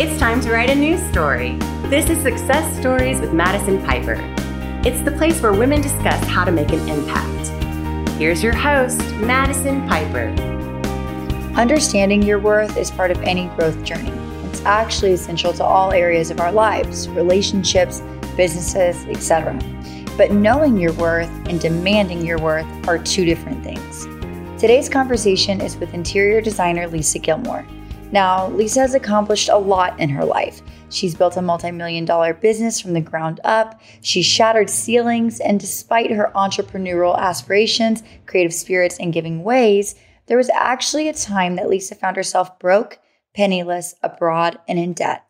It's time to write a news story. This is Success Stories with Madison Piper. It's the place where women discuss how to make an impact. Here's your host, Madison Piper. Understanding your worth is part of any growth journey. It's actually essential to all areas of our lives, relationships, businesses, etc. But knowing your worth and demanding your worth are two different things. Today's conversation is with interior designer Lisa Gilmore. Now, Lisa has accomplished a lot in her life. She's built a multi million dollar business from the ground up. She's shattered ceilings, and despite her entrepreneurial aspirations, creative spirits, and giving ways, there was actually a time that Lisa found herself broke, penniless, abroad, and in debt.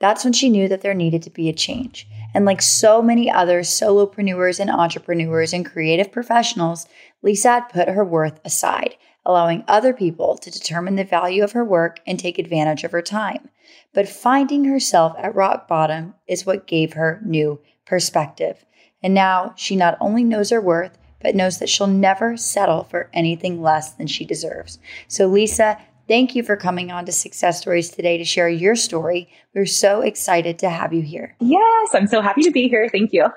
That's when she knew that there needed to be a change. And like so many other solopreneurs and entrepreneurs and creative professionals, Lisa had put her worth aside allowing other people to determine the value of her work and take advantage of her time. But finding herself at rock bottom is what gave her new perspective. And now she not only knows her worth, but knows that she'll never settle for anything less than she deserves. So, Lisa, thank you for coming on to Success Stories today to share your story. We're so excited to have you here. Yes, I'm so happy to be here. Thank you.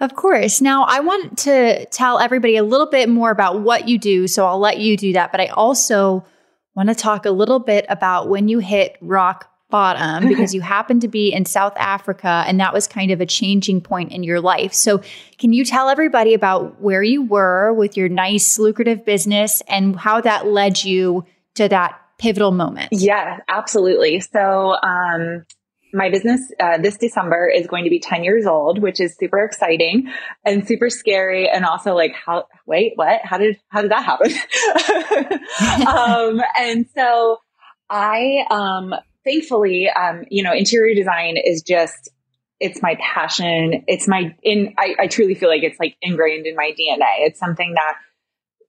Of course. Now, I want to tell everybody a little bit more about what you do, so I'll let you do that. But I also want to talk a little bit about when you hit rock bottom because you happen to be in South Africa and that was kind of a changing point in your life. So, can you tell everybody about where you were with your nice, lucrative business and how that led you to that pivotal moment? Yeah, absolutely. So, um, my business uh, this December is going to be 10 years old, which is super exciting and super scary. And also like, how, wait, what? How did, how did that happen? um, and so I, um, thankfully, um, you know, interior design is just, it's my passion. It's my, in, I, I truly feel like it's like ingrained in my DNA. It's something that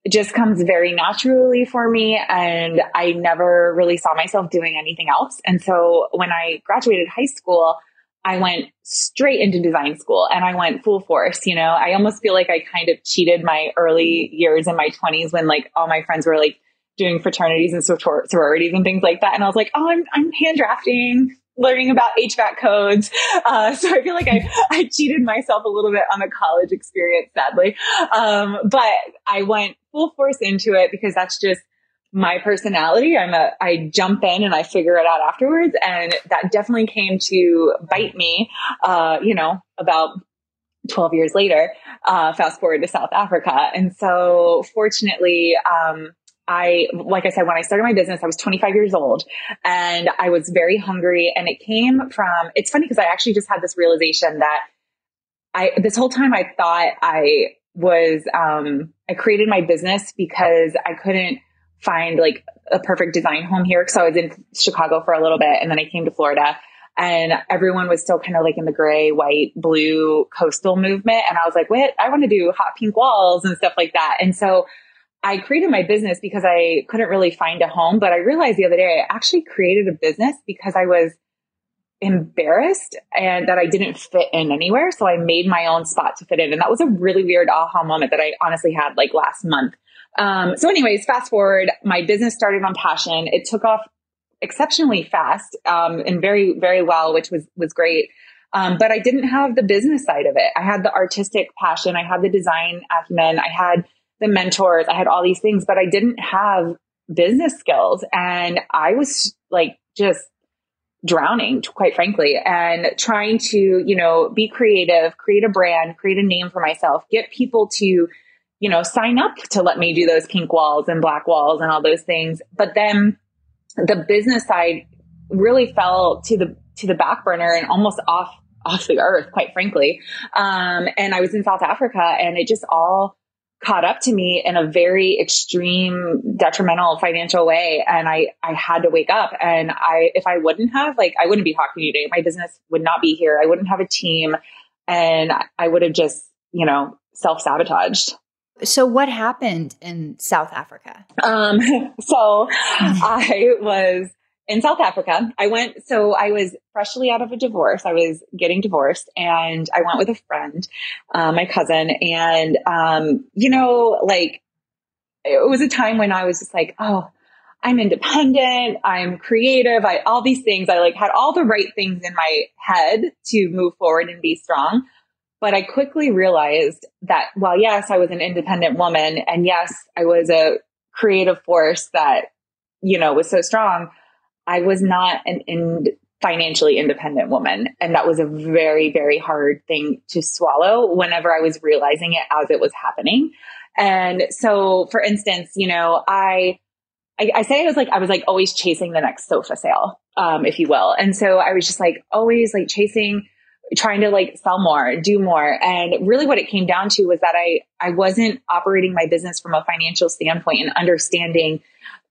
just comes very naturally for me. And I never really saw myself doing anything else. And so when I graduated high school, I went straight into design school and I went full force. You know, I almost feel like I kind of cheated my early years in my 20s when like all my friends were like doing fraternities and sororities and things like that. And I was like, oh, I'm, I'm hand drafting learning about HVAC codes. Uh, so I feel like I, I cheated myself a little bit on the college experience, sadly. Um, but I went full force into it because that's just my personality. I'm a, I jump in and I figure it out afterwards. And that definitely came to bite me, uh, you know, about 12 years later, uh, fast forward to South Africa. And so fortunately, um, I, like I said, when I started my business, I was 25 years old and I was very hungry. And it came from, it's funny because I actually just had this realization that I, this whole time I thought I was, um, I created my business because I couldn't find like a perfect design home here. So I was in Chicago for a little bit and then I came to Florida and everyone was still kind of like in the gray, white, blue coastal movement. And I was like, wait, I want to do hot pink walls and stuff like that. And so I created my business because I couldn't really find a home, but I realized the other day I actually created a business because I was embarrassed and that I didn't fit in anywhere. So I made my own spot to fit in. And that was a really weird aha moment that I honestly had like last month. Um, so anyways, fast forward, my business started on passion. It took off exceptionally fast, um, and very, very well, which was, was great. Um, but I didn't have the business side of it. I had the artistic passion. I had the design acumen. I had the mentors. I had all these things, but I didn't have business skills. And I was like just drowning, quite frankly, and trying to, you know, be creative, create a brand, create a name for myself, get people to, you know, sign up to let me do those pink walls and black walls and all those things. But then the business side really fell to the, to the back burner and almost off, off the earth, quite frankly. Um, and I was in South Africa and it just all, caught up to me in a very extreme detrimental financial way. And i i had to wake up. And i if i wouldn't have like i wouldn't be talking to you today. My business would not be here. I wouldn't have a team. And i would have just you know self-sabotaged. So what happened in south africa? Um so i was in South Africa. I went, so I was freshly out of a divorce. I was getting divorced and I went with a friend, uh, my cousin. And, um, you know, like it was a time when I was just like, oh, I'm independent, I'm creative, I all these things. I like had all the right things in my head to move forward and be strong. But I quickly realized that while yes, I was an independent woman and yes, I was a creative force that, you know, was so strong, I was not an in financially independent woman. And that was a very, very hard thing to swallow whenever I was realizing it as it was happening. And so, for instance, you know, I, I, I say I was like, I was like always chasing the next sofa sale, um, if you will. And so I was just like always like chasing, trying to like sell more, do more. And really what it came down to was that I, I wasn't operating my business from a financial standpoint and understanding,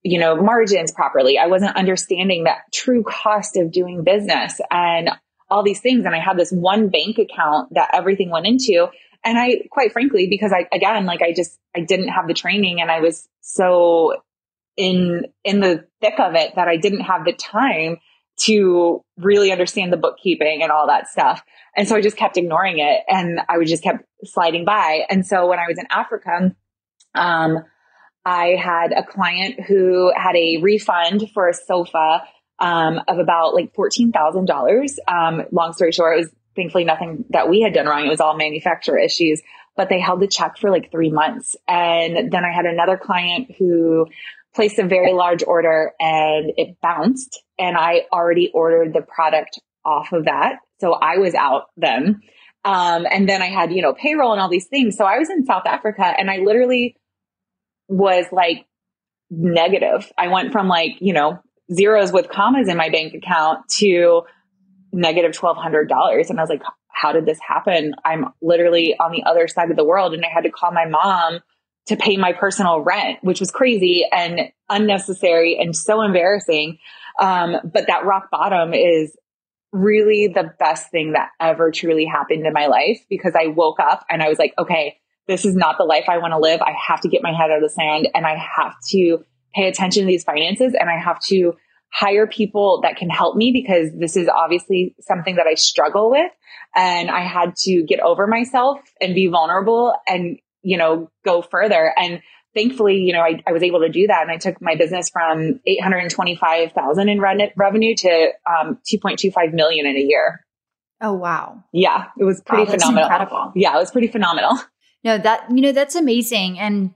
you know, margins properly. I wasn't understanding that true cost of doing business and all these things. And I had this one bank account that everything went into. And I, quite frankly, because I, again, like I just, I didn't have the training and I was so in in the thick of it that I didn't have the time to really understand the bookkeeping and all that stuff. And so I just kept ignoring it and I would just kept sliding by. And so when I was in Africa, um, I had a client who had a refund for a sofa um, of about like $14,000. Um, long story short, it was thankfully nothing that we had done wrong. It was all manufacturer issues, but they held the check for like three months. And then I had another client who placed a very large order and it bounced and I already ordered the product off of that. So I was out then. Um, and then I had, you know, payroll and all these things. So I was in South Africa and I literally was like negative. I went from like, you know, zeros with commas in my bank account to negative $1,200. And I was like, how did this happen? I'm literally on the other side of the world. And I had to call my mom to pay my personal rent, which was crazy and unnecessary and so embarrassing. Um, but that rock bottom is really the best thing that ever truly happened in my life because I woke up and I was like, okay, this is not the life I want to live. I have to get my head out of the sand and I have to pay attention to these finances and I have to hire people that can help me because this is obviously something that I struggle with. And I had to get over myself and be vulnerable and you know, go further. And thankfully, you know, I, I was able to do that. And I took my business from 825,000 in re- revenue to um, 2.25 million in a year. Oh, wow. Yeah. It was pretty wow, phenomenal. Incredible. Yeah. It was pretty phenomenal. No, that, you know, that's amazing. And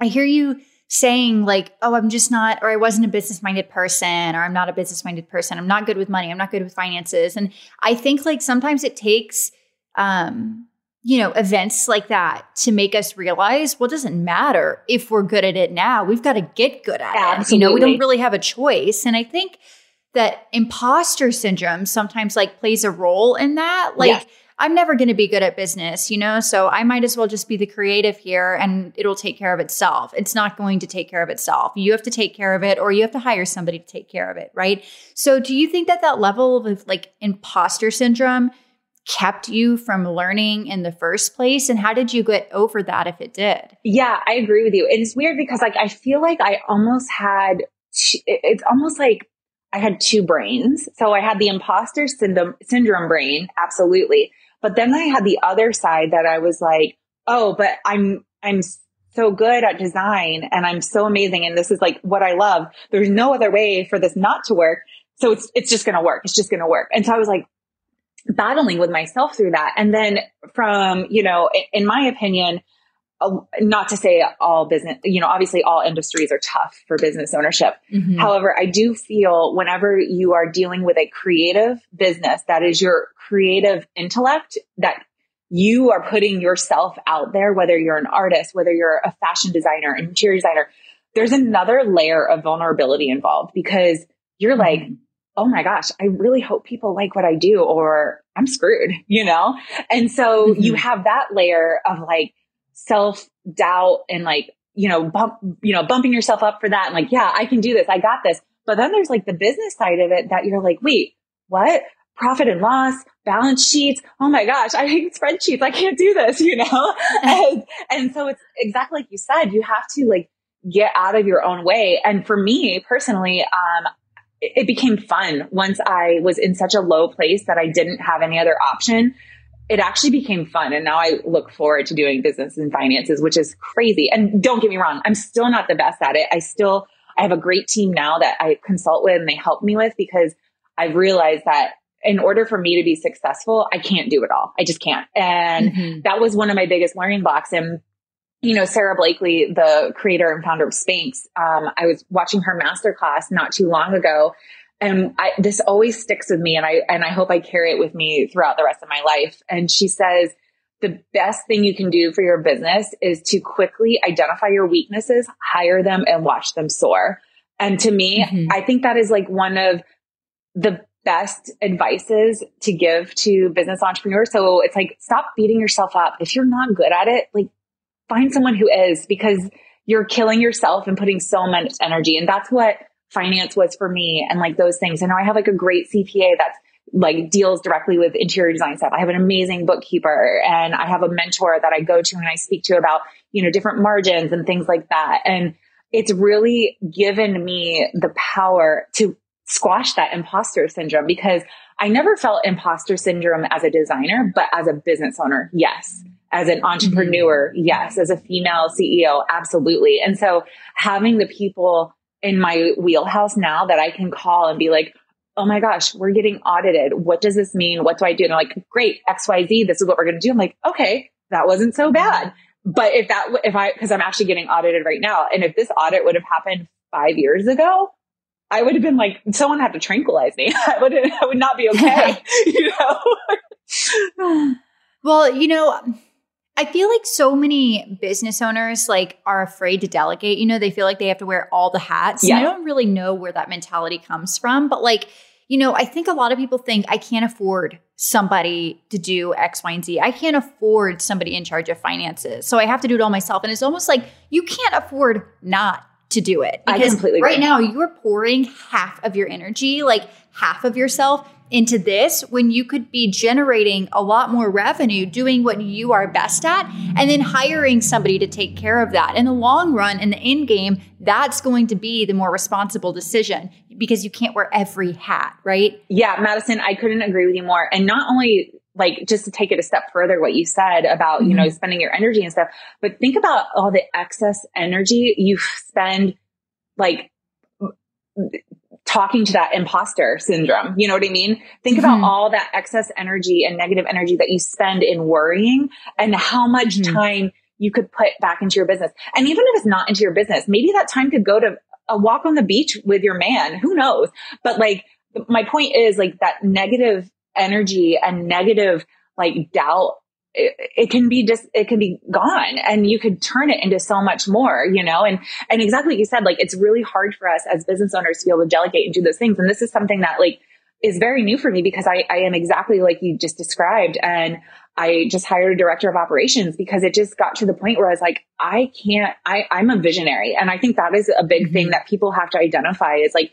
I hear you saying like, oh, I'm just not, or I wasn't a business minded person, or I'm not a business minded person. I'm not good with money. I'm not good with finances. And I think like sometimes it takes, um, you know, events like that to make us realize, well, it doesn't matter if we're good at it now. We've got to get good at Absolutely. it. You know, we don't really have a choice. And I think that imposter syndrome sometimes like plays a role in that. Like, yeah. I'm never going to be good at business, you know, so I might as well just be the creative here and it'll take care of itself. It's not going to take care of itself. You have to take care of it or you have to hire somebody to take care of it, right? So, do you think that that level of like imposter syndrome kept you from learning in the first place? And how did you get over that if it did? Yeah, I agree with you. It's weird because like I feel like I almost had it's almost like I had two brains. So I had the imposter syndrome syndrome brain, absolutely. But then I had the other side that I was like, "Oh, but I'm I'm so good at design and I'm so amazing and this is like what I love. There's no other way for this not to work." So it's it's just going to work. It's just going to work. And so I was like, battling with myself through that. And then from, you know, in my opinion, not to say all business, you know, obviously all industries are tough for business ownership. Mm-hmm. However, I do feel whenever you are dealing with a creative business, that is your creative intellect that you are putting yourself out there, whether you're an artist, whether you're a fashion designer, an interior designer, there's another layer of vulnerability involved because you're mm-hmm. like, oh my gosh, I really hope people like what I do or I'm screwed, you know? And so mm-hmm. you have that layer of like self doubt and like, you know, bump, you know, bumping yourself up for that and like, yeah, I can do this. I got this. But then there's like the business side of it that you're like, wait, what? Profit and loss, balance sheets. Oh my gosh, I hate spreadsheets. I can't do this, you know? and, and so it's exactly like you said, you have to like get out of your own way. And for me personally, um, it became fun once I was in such a low place that I didn't have any other option. It actually became fun. And now I look forward to doing business and finances, which is crazy. And don't get me wrong, I'm still not the best at it. I still, I have a great team now that I consult with and they help me with because I've realized that in order for me to be successful, I can't do it all. I just can't. And mm-hmm. that was one of my biggest learning blocks. And you know, Sara Blakely, the creator and founder of Spanx, um, I was watching her masterclass not too long ago. And I, this always sticks with me and I, and I hope I carry it with me throughout the rest of my life. And she says, the best thing you can do for your business is to quickly identify your weaknesses, hire them and watch them soar. And to me, mm-hmm. I think that is like one of the best advices to give to business entrepreneurs. So it's like, stop beating yourself up. If you're not good at it, like find someone who is because you're killing yourself and putting so much energy. And that's what finance was for me and like those things. And now I have like a great CPA that's like deals directly with interior design stuff. I have an amazing bookkeeper and I have a mentor that I go to and I speak to about, you know, different margins and things like that. And it's really given me the power to squash that imposter syndrome because I never felt imposter syndrome as a designer, but as a business owner, yes as an entrepreneur, mm-hmm. yes. As a female CEO, absolutely. And so having the people in my wheelhouse now that I can call and be like, oh my gosh, we're getting audited. What does this mean? What do I do? And I'm like, great, XYZ, this is what we're going to do. I'm like, okay, that wasn't so bad. But if that, if I, cause I'm actually getting audited right now. And if this audit would have happened five years ago, I would have been like, someone had to tranquilize me. I would, I would not be okay, you know? well, you know, I feel like so many business owners like are afraid to delegate. You know, they feel like they have to wear all the hats. Yeah. And I don't really know where that mentality comes from, but like, you know, I think a lot of people think I can't afford somebody to do X, Y, and Z. I can't afford somebody in charge of finances. So I have to do it all myself. And it's almost like you can't afford not to do it. Because right agree. now you're pouring half of your energy, like half of yourself into this when you could be generating a lot more revenue doing what you are best at and then hiring somebody to take care of that. In the long run, in the end game, that's going to be the more responsible decision because you can't wear every hat, right? Yeah, Madison, I couldn't agree with you more. And not only like just to take it a step further, what you said about, you know, mm-hmm. spending your energy and stuff, but think about all the excess energy you spend like talking to that imposter syndrome. You know what I mean? Think mm-hmm. about all that excess energy and negative energy that you spend in worrying and how much mm-hmm. time you could put back into your business. And even if it's not into your business, maybe that time could go to a walk on the beach with your man. Who knows? But like, my point is like that negative energy and negative like doubt it, it, can be just it can be gone and you could turn it into so much more you know and and exactly like you said like it's really hard for us as business owners to be able to delegate and do those things and this is something that like is very new for me because I, I am exactly like you just described and I just hired a director of operations because it just got to the point where I was like, I can't, I, I'm a visionary. And I think that is a big mm-hmm. thing that people have to identify is like,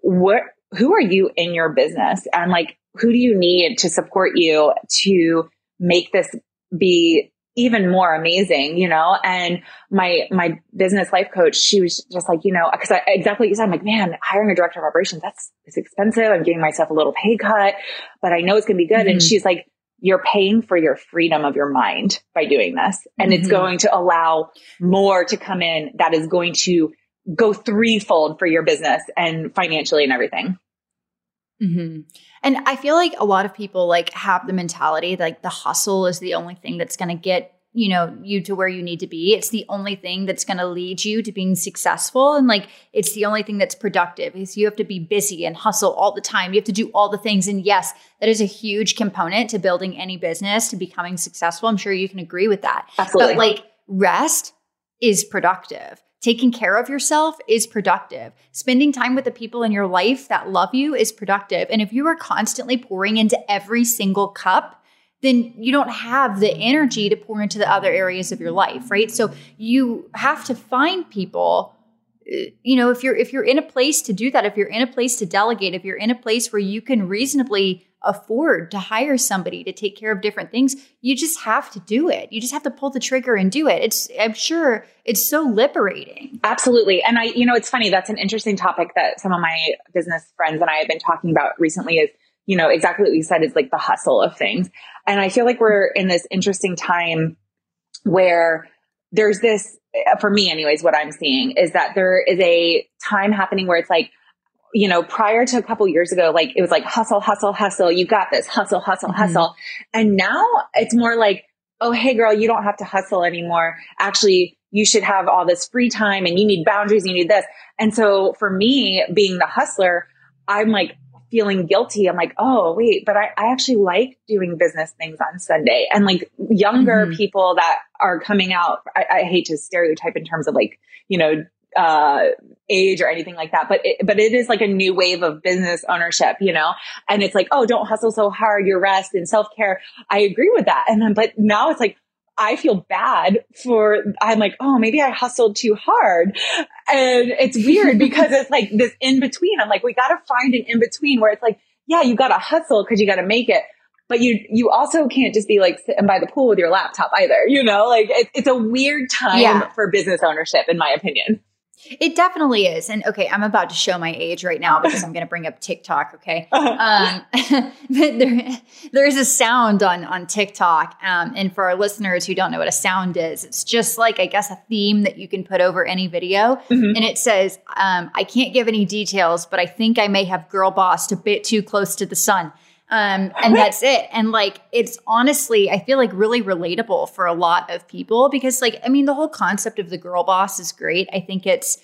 what, who are you in your business? And like, who do you need to support you to make this be even more amazing, you know? And my, my business life coach, she was just like, you know, cause I, exactly what you said, I'm like, man, hiring a director of operations, that's, it's expensive. I'm giving myself a little pay cut, but I know it's going to be good. Mm-hmm. And she's like, you're paying for your freedom of your mind by doing this. And mm-hmm. it's going to allow more to come in that is going to go threefold for your business and financially and everything. Mm-hmm. And I feel like a lot of people like have the mentality like the hustle is the only thing that's going to get you know you to where you need to be. It's the only thing that's going to lead you to being successful. And like it's the only thing that's productive is you have to be busy and hustle all the time. You have to do all the things. And yes that is a huge component to building any business to becoming successful. I'm sure you can agree with that. Absolutely. but like rest is productive Taking care of yourself is productive. Spending time with the people in your life that love you is productive. And if you are constantly pouring into every single cup, then you don't have the energy to pour into the other areas of your life, right? So you have to find people uh, you know if you're if you're in a place to do that if you're in a place to delegate if you're in a place where you can reasonably afford to hire somebody to take care of different things. You just have to do it. You just have to pull the trigger and do it. It's I'm sure it's so liberating. Absolutely. And I you know it's funny that's an interesting topic that some of my business friends and I have been talking about recently is you know exactly what you said is like the hustle of things. And I feel like we're in this interesting time where there's this, for me, anyways, what I'm seeing is that there is a time happening where it's like, you know, prior to a couple years ago, like it was like hustle, hustle, hustle. You got this hustle, hustle, mm-hmm. hustle. And now it's more like, oh, hey girl, you don't have to hustle anymore. Actually, you should have all this free time and you need boundaries. You need this. And so for me being the hustler, I'm like, feeling guilty. I'm like, oh, wait, but I, I actually like doing business things on Sunday. And like younger mm-hmm. people that are coming out, I, I, hate to stereotype in terms of like, you know, uh, age or anything like that, but it, but it is like a new wave of business ownership, you know, and it's like, oh, don't hustle so hard, your rest and self care. I agree with that. And then, but now it's like, I feel bad for, I'm like, oh, maybe I hustled too hard. And it's weird because it's like this in between. I'm like, we got to find an in between where it's like, yeah, you got to hustle because you got to make it. But you, you also can't just be like sitting by the pool with your laptop either, you know, like it, it's a weird time yeah. for business ownership, in my opinion. It definitely is. And okay, I'm about to show my age right now because I'm going to bring up TikTok. Okay. Um, there, there is a sound on, on TikTok. Um, and for our listeners who don't know what a sound is, it's just like, I guess, a theme that you can put over any video. Mm-hmm. And it says, um, I can't give any details, but I think I may have girl bossed a bit too close to the sun. Um, and that's it. And like, it's honestly, I feel like really relatable for a lot of people because, like, I mean, the whole concept of the girl boss is great. I think it's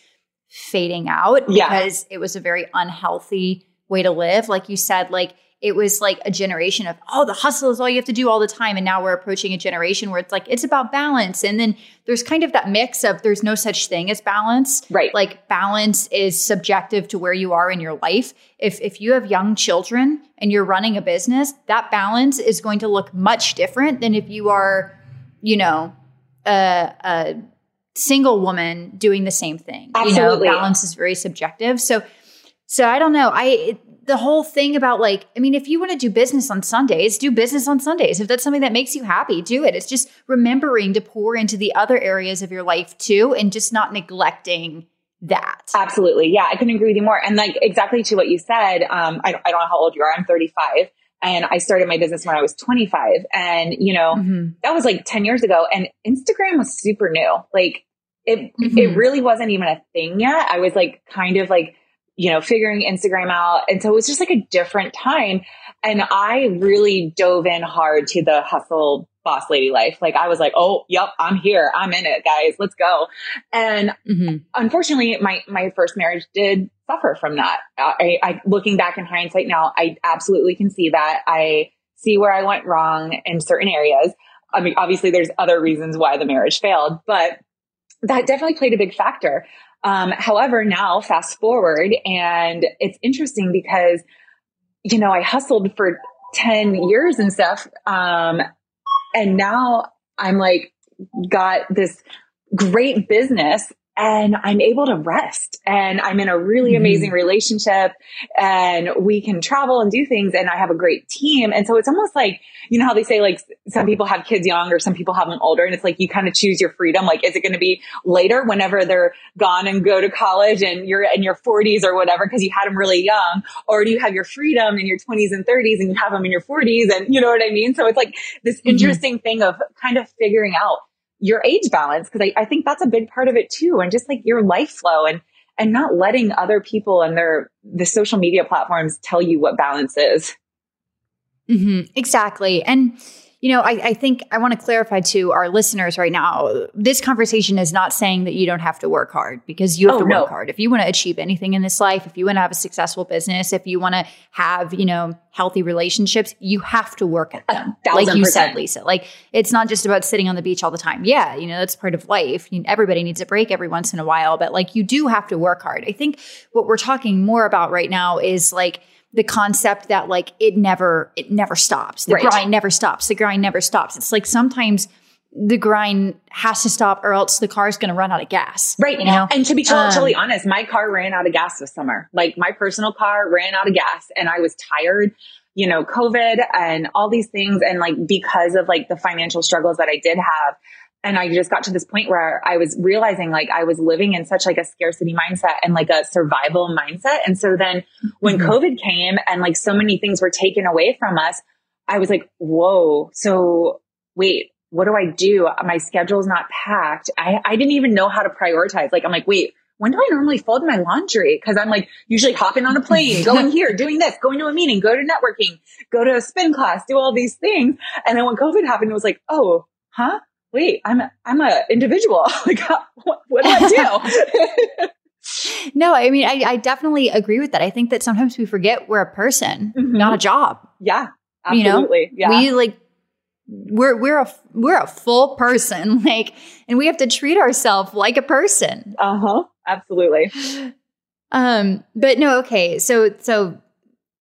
fading out yeah. because it was a very unhealthy way to live. Like you said, like, it was like a generation of oh the hustle is all you have to do all the time. And now we're approaching a generation where it's like it's about balance. And then there's kind of that mix of there's no such thing as balance. Right. Like balance is subjective to where you are in your life. If if you have young children and you're running a business that balance is going to look much different than if you are you know a, a single woman doing the same thing. Absolutely. you know balance is very subjective. So so I don't know. I the whole thing about like, I mean, if you want to do business on Sundays, do business on Sundays. If that's something that makes you happy, do it. It's just remembering to pour into the other areas of your life too and just not neglecting that. Absolutely. Yeah, I couldn't agree with you more. And like exactly to what you said, um, I, I don't know how old you are. I'm 35 and I started my business when I was 25 and you know, mm-hmm. that was like 10 years ago and Instagram was super new. Like it, mm-hmm. it really wasn't even a thing yet. I was like kind of like you know, figuring Instagram out. And so it was just like a different time. And I really dove in hard to the hustle boss lady life. Like I was like, oh, yep, I'm here. I'm in it, guys. Let's go. And mm-hmm. unfortunately, my, my first marriage did suffer from that. I, I, looking back in hindsight now, I absolutely can see that. I see where I went wrong in certain areas. I mean, obviously there's other reasons why the marriage failed, but that definitely played a big factor. Um, however, now fast forward and it's interesting because, you know, I hustled for 10 years and stuff. Um, and now I'm like, got this great business and I'm able to rest and I'm in a really mm-hmm. amazing relationship and we can travel and do things and I have a great team. And so it's almost like, you know how they say like some people have kids young or some people have them older and it's like you kind of choose your freedom. Like, is it going to be later whenever they're gone and go to college and you're in your forties or whatever because you had them really young? Or do you have your freedom in your twenties and thirties and you have them in your forties and you know what I mean? So it's like this mm-hmm. interesting thing of kind of figuring out your age balance because I, I think that's a big part of it too and just like your life flow and and not letting other people and their the social media platforms tell you what balance is. Mm-hmm, exactly. And you know, I, I think I want to clarify to our listeners right now this conversation is not saying that you don't have to work hard because you have oh, to work no. hard. If you want to achieve anything in this life, if you want to have a successful business, if you want to have, you know, healthy relationships, you have to work at them. Like you said, Lisa. Like it's not just about sitting on the beach all the time. Yeah, you know, that's part of life. You, everybody needs a break every once in a while, but like you do have to work hard. I think what we're talking more about right now is like, the concept that like it never it never stops. The right. grind never stops. The grind never stops. It's like sometimes the grind has to stop or else the car is going to run out of gas. Right. You know? And to be um, totally honest, my car ran out of gas this summer. Like my personal car ran out of gas and I was tired, you know, COVID and all these things. And like, because of like the financial struggles that I did have, and I just got to this point where I was realizing like I was living in such like a scarcity mindset and like a survival mindset. And so then when mm-hmm. COVID came and like so many things were taken away from us, I was like, whoa, so wait, what do I do? My schedule's not packed. I, I didn't even know how to prioritize. Like, I'm like, wait, when do I normally fold my laundry? Cause I'm like usually hopping on a plane, going here, doing this, going to a meeting, go to networking, go to a spin class, do all these things. And then when COVID happened, it was like, oh, huh? Wait, I'm a, I'm a individual. like, what, what do I do? no, I mean, I, I, definitely agree with that. I think that sometimes we forget we're a person, mm-hmm. not a job. Yeah, absolutely. You know, yeah. we like we're we're a we're a full person, like, and we have to treat ourselves like a person. Uh huh. Absolutely. Um, but no, okay. So so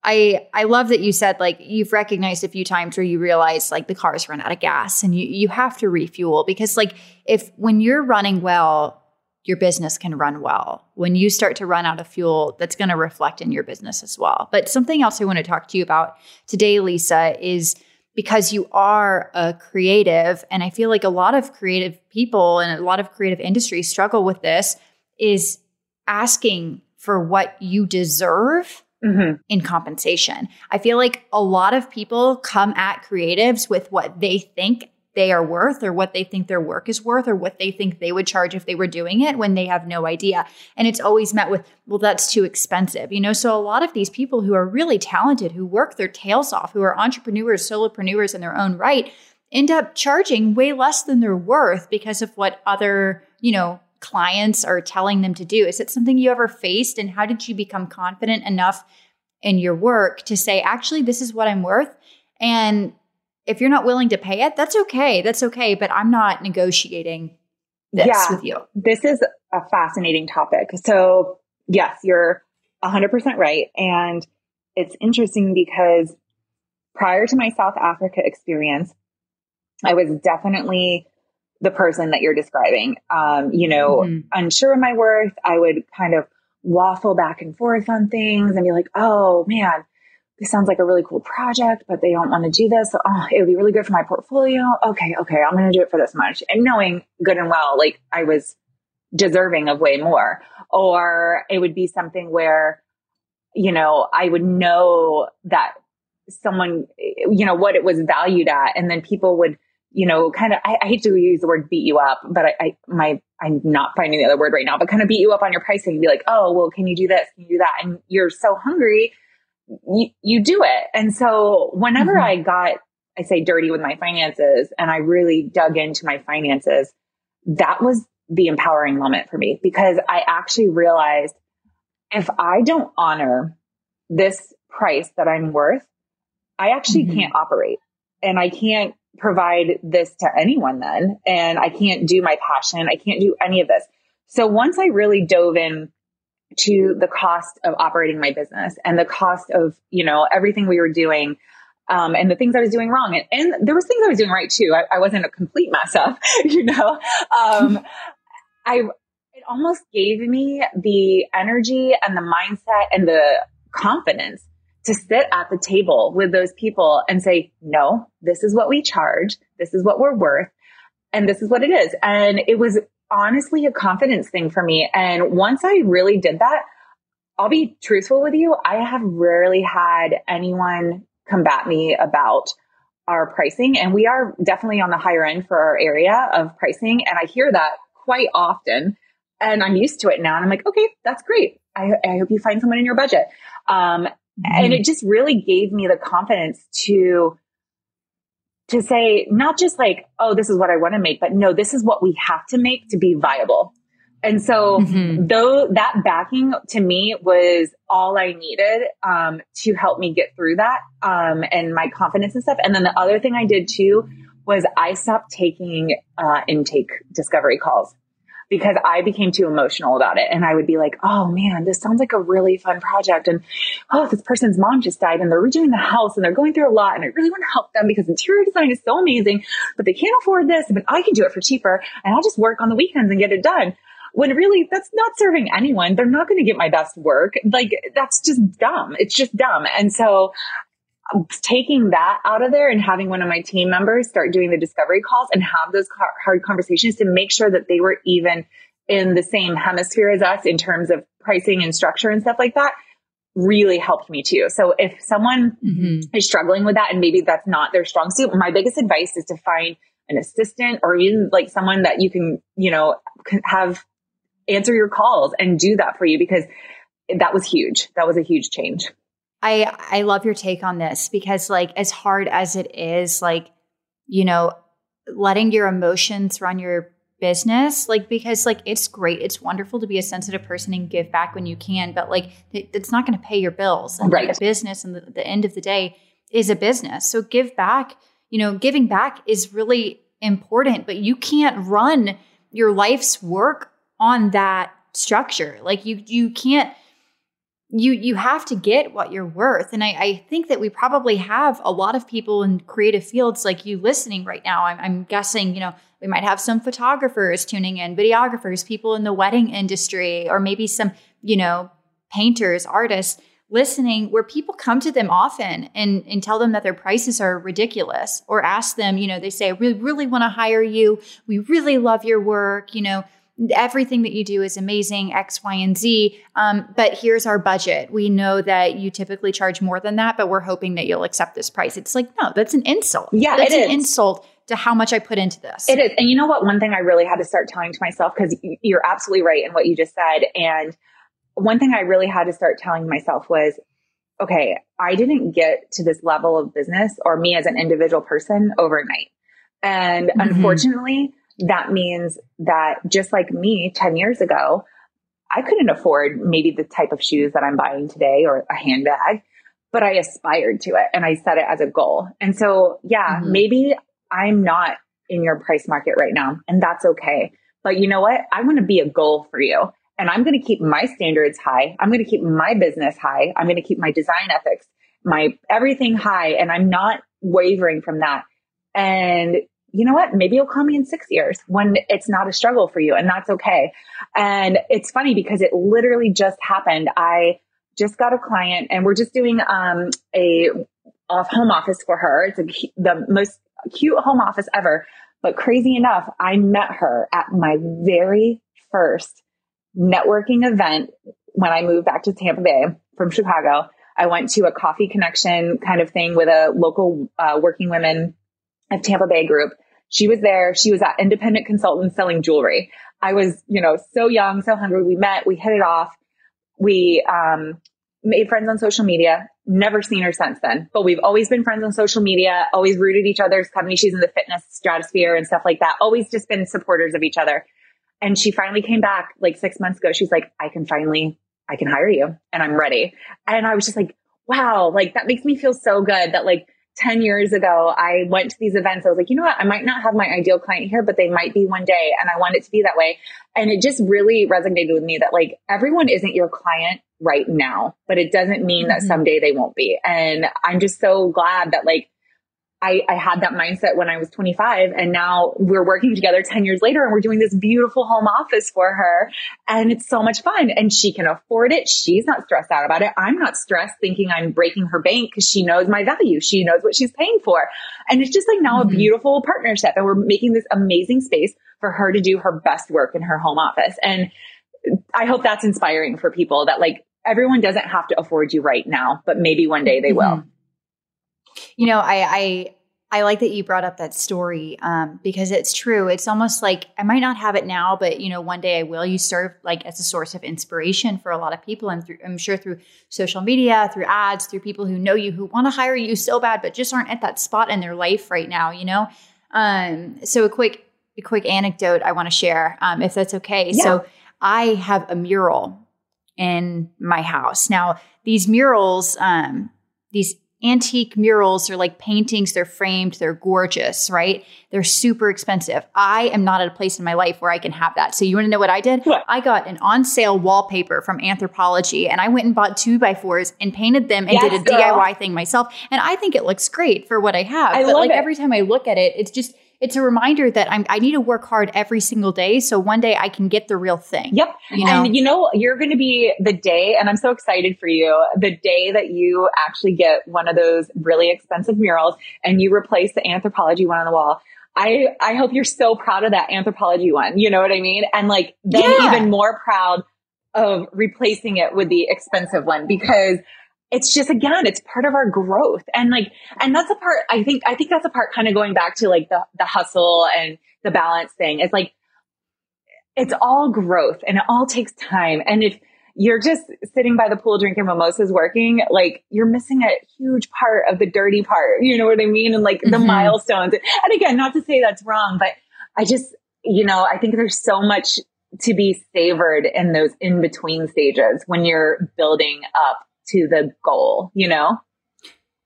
I I love that you said like you've recognized a few times where you realize like the car's run out of gas and you you have to refuel because like if when you're running well your business can run well. When you start to run out of fuel, that's going to reflect in your business as well. But something else I want to talk to you about today, Lisa, is because you are a creative, and I feel like a lot of creative people and a lot of creative industries struggle with this, is asking for what you deserve mm-hmm. in compensation. I feel like a lot of people come at creatives with what they think they are worth or what they think their work is worth or what they think they would charge if they were doing it when they have no idea. And it's always met with, well, that's too expensive. You know, so a lot of these people who are really talented, who work their tails off, who are entrepreneurs, solopreneurs in their own right, end up charging way less than they're worth because of what other, you know, clients are telling them to do. Is it something you ever faced? And how did you become confident enough in your work to say, actually, this is what I'm worth? And if you're not willing to pay it, that's okay. That's okay. But I'm not negotiating this yeah, with you. This is a fascinating topic. So, yes, you're 100% right. And it's interesting because prior to my South Africa experience, I was definitely the person that you're describing. Um, you know, mm-hmm. unsure of my worth. I would kind of waffle back and forth on things and be like, oh man, this sounds like a really cool project, but they don't want to do this. So, oh, it would be really good for my portfolio. Okay, okay, I'm going to do it for this much. And knowing good and well, like I was deserving of way more. Or it would be something where, you know, I would know that someone, you know, what it was valued at. And then people would, you know, kind of, I, I hate to use the word beat you up, but I, I, my, I'm not finding the other word right now, but kind of beat you up on your pricing and be like, oh, well, can you do this? Can you do that? And you're so hungry you, you do it. And so whenever mm-hmm. I got, I say dirty with my finances and I really dug into my finances, that was the empowering moment for me because I actually realized if I don't honor this price that I'm worth, I actually mm-hmm. can't operate and I can't provide this to anyone then. And I can't do my passion. I can't do any of this. So once I really dove in to the cost of operating my business and the cost of, you know, everything we were doing. Um, and the things I was doing wrong. And, and, there was things I was doing right too. I, I wasn't a complete mess up, you know. Um, I it almost gave me the energy and the mindset and the confidence to sit at the table with those people and say, no, this is what we charge. This is what we're worth. And this is what it is. And it was honestly a confidence thing for me. And once I really did that, I'll be truthful with you. I have rarely had anyone combat me about our pricing. And we are definitely on the higher end for our area of pricing. And I hear that quite often. And I'm used to it now. And I'm like, okay, that's great. I, I hope you find someone in your budget. Um, mm-hmm. And it just really gave me the confidence to to say not just like, oh, this is what I want to make, but no, this is what we have to make to be viable. And so mm-hmm. though that backing to me was all I needed, um, to help me get through that, um, and my confidence and stuff. And then the other thing I did too was I stopped taking, uh, intake discovery calls because I became too emotional about it. And I would be like, oh man, this sounds like a really fun project. And oh, this person's mom just died and they're redoing the house and they're going through a lot. And I really want to help them because interior design is so amazing, but they can't afford this, but I can do it for cheaper and I'll just work on the weekends and get it done. When really that's not serving anyone. They're not going to get my best work. Like that's just dumb. It's just dumb. And so taking that out of there and having one of my team members start doing the discovery calls and have those hard conversations to make sure that they were even in the same hemisphere as us in terms of pricing and structure and stuff like that really helped me too. So if someone mm-hmm. is struggling with that and maybe that's not their strong suit, my biggest advice is to find an assistant or even like someone that you can, you know, have answer your calls and do that for you because that was huge. That was a huge change. I I love your take on this because like as hard as it is like you know letting your emotions run your business like because like it's great. It's wonderful to be a sensitive person and give back when you can but like it, it's not going to pay your bills. And right. like a business and the, the end of the day is a business. So give back you know giving back is really important but you can't run your life's work on that structure. Like you you can't you you have to get what you're worth. And I, I, think that we probably have a lot of people in creative fields like you listening right now. I'm, I'm, guessing you know we might have some photographers tuning in videographers people in the wedding industry or maybe some you know painters artists listening where people come to them often and, and tell them that their prices are ridiculous or ask them you know they say we really want to hire you. We really love your work you know everything that you do is amazing, X, Y, and Z. Um, but here's our budget. We know that you typically charge more than that, but we're hoping that you'll accept this price. It's like, no, that's an insult. Yeah, that's an is. insult to how much I put into this. It is. And you know what? One thing I really had to start telling to myself, because you're absolutely right in what you just said. And one thing I really had to start telling myself was, okay, I didn't get to this level of business or me as an individual person overnight. And mm-hmm. unfortunately, that means that just like me 10 years ago, I couldn't afford maybe the type of shoes that I'm buying today or a handbag, but I aspired to it and I set it as a goal. And so, yeah, mm-hmm. maybe I'm not in your price market right now and that's okay. But you know what? I want to be a goal for you and I'm going to keep my standards high. I'm going to keep my business high. I'm going to keep my design ethics, my everything high. And I'm not wavering from that. And you know what? Maybe you'll call me in six years when it's not a struggle for you and that's okay. And it's funny because it literally just happened. I just got a client and we're just doing, um, a off home office for her. It's a, the most cute home office ever. But crazy enough, I met her at my very first networking event when I moved back to Tampa Bay from Chicago. I went to a coffee connection kind of thing with a local uh, working women of Tampa Bay group. She was there. She was at independent consultant selling jewelry. I was, you know, so young, so hungry. We met, we hit it off. We, um, made friends on social media. Never seen her since then, but we've always been friends on social media, always rooted each other's company. She's in the fitness stratosphere and stuff like that. Always just been supporters of each other. And she finally came back like six months ago. She's like, I can finally, I can hire you and I'm ready. And I was just like, wow, like that makes me feel so good that like 10 years ago, I went to these events. I was like, you know what? I might not have my ideal client here, but they might be one day. And I want it to be that way. And it just really resonated with me that like everyone isn't your client right now, but it doesn't mean mm-hmm. that someday they won't be. And I'm just so glad that like I, I had that mindset when I was 25 and now we're working together 10 years later and we're doing this beautiful home office for her and it's so much fun and she can afford it. She's not stressed out about it. I'm not stressed thinking I'm breaking her bank because she knows my value. She knows what she's paying for. And it's just like now mm-hmm. a beautiful partnership and we're making this amazing space for her to do her best work in her home office. And I hope that's inspiring for people that like everyone doesn't have to afford you right now, but maybe one day they will. You know, I, I I like that you brought up that story um, because it's true. It's almost like I might not have it now, but you know, one day I will. You serve like as a source of inspiration for a lot of people, and through, I'm sure through social media, through ads, through people who know you, who want to hire you so bad, but just aren't at that spot in their life right now. You know, um, so a quick a quick anecdote I want to share, um, if that's okay. Yeah. So I have a mural in my house now. These murals, um, these antique murals are like paintings. They're framed. They're gorgeous, right? They're super expensive. I am not at a place in my life where I can have that. So you want to know what I did? What? I got an on sale wallpaper from Anthropologie and I went and bought two by fours and painted them and yes, did a girl. DIY thing myself. And I think it looks great for what I have. I but love like it. every time I look at it, it's just it's a reminder that I'm, I need to work hard every single day. So one day I can get the real thing. Yep. You know? And you know, you're going to be the day, and I'm so excited for you, the day that you actually get one of those really expensive murals and you replace the Anthropologie one on the wall. I, I hope you're so proud of that Anthropologie one. You know what I mean? And like then yeah. even more proud of replacing it with the expensive one because it's just again, it's part of our growth. And like, and that's a part, I think, I think that's a part kind of going back to like the, the hustle and the balance thing. It's like, it's all growth and it all takes time. And if you're just sitting by the pool drinking mimosas working, like you're missing a huge part of the dirty part. You know what I mean? And like the mm-hmm. milestones. And again, not to say that's wrong, but I just, you know, I think there's so much to be savored in those in between stages when you're building up to the goal, you know?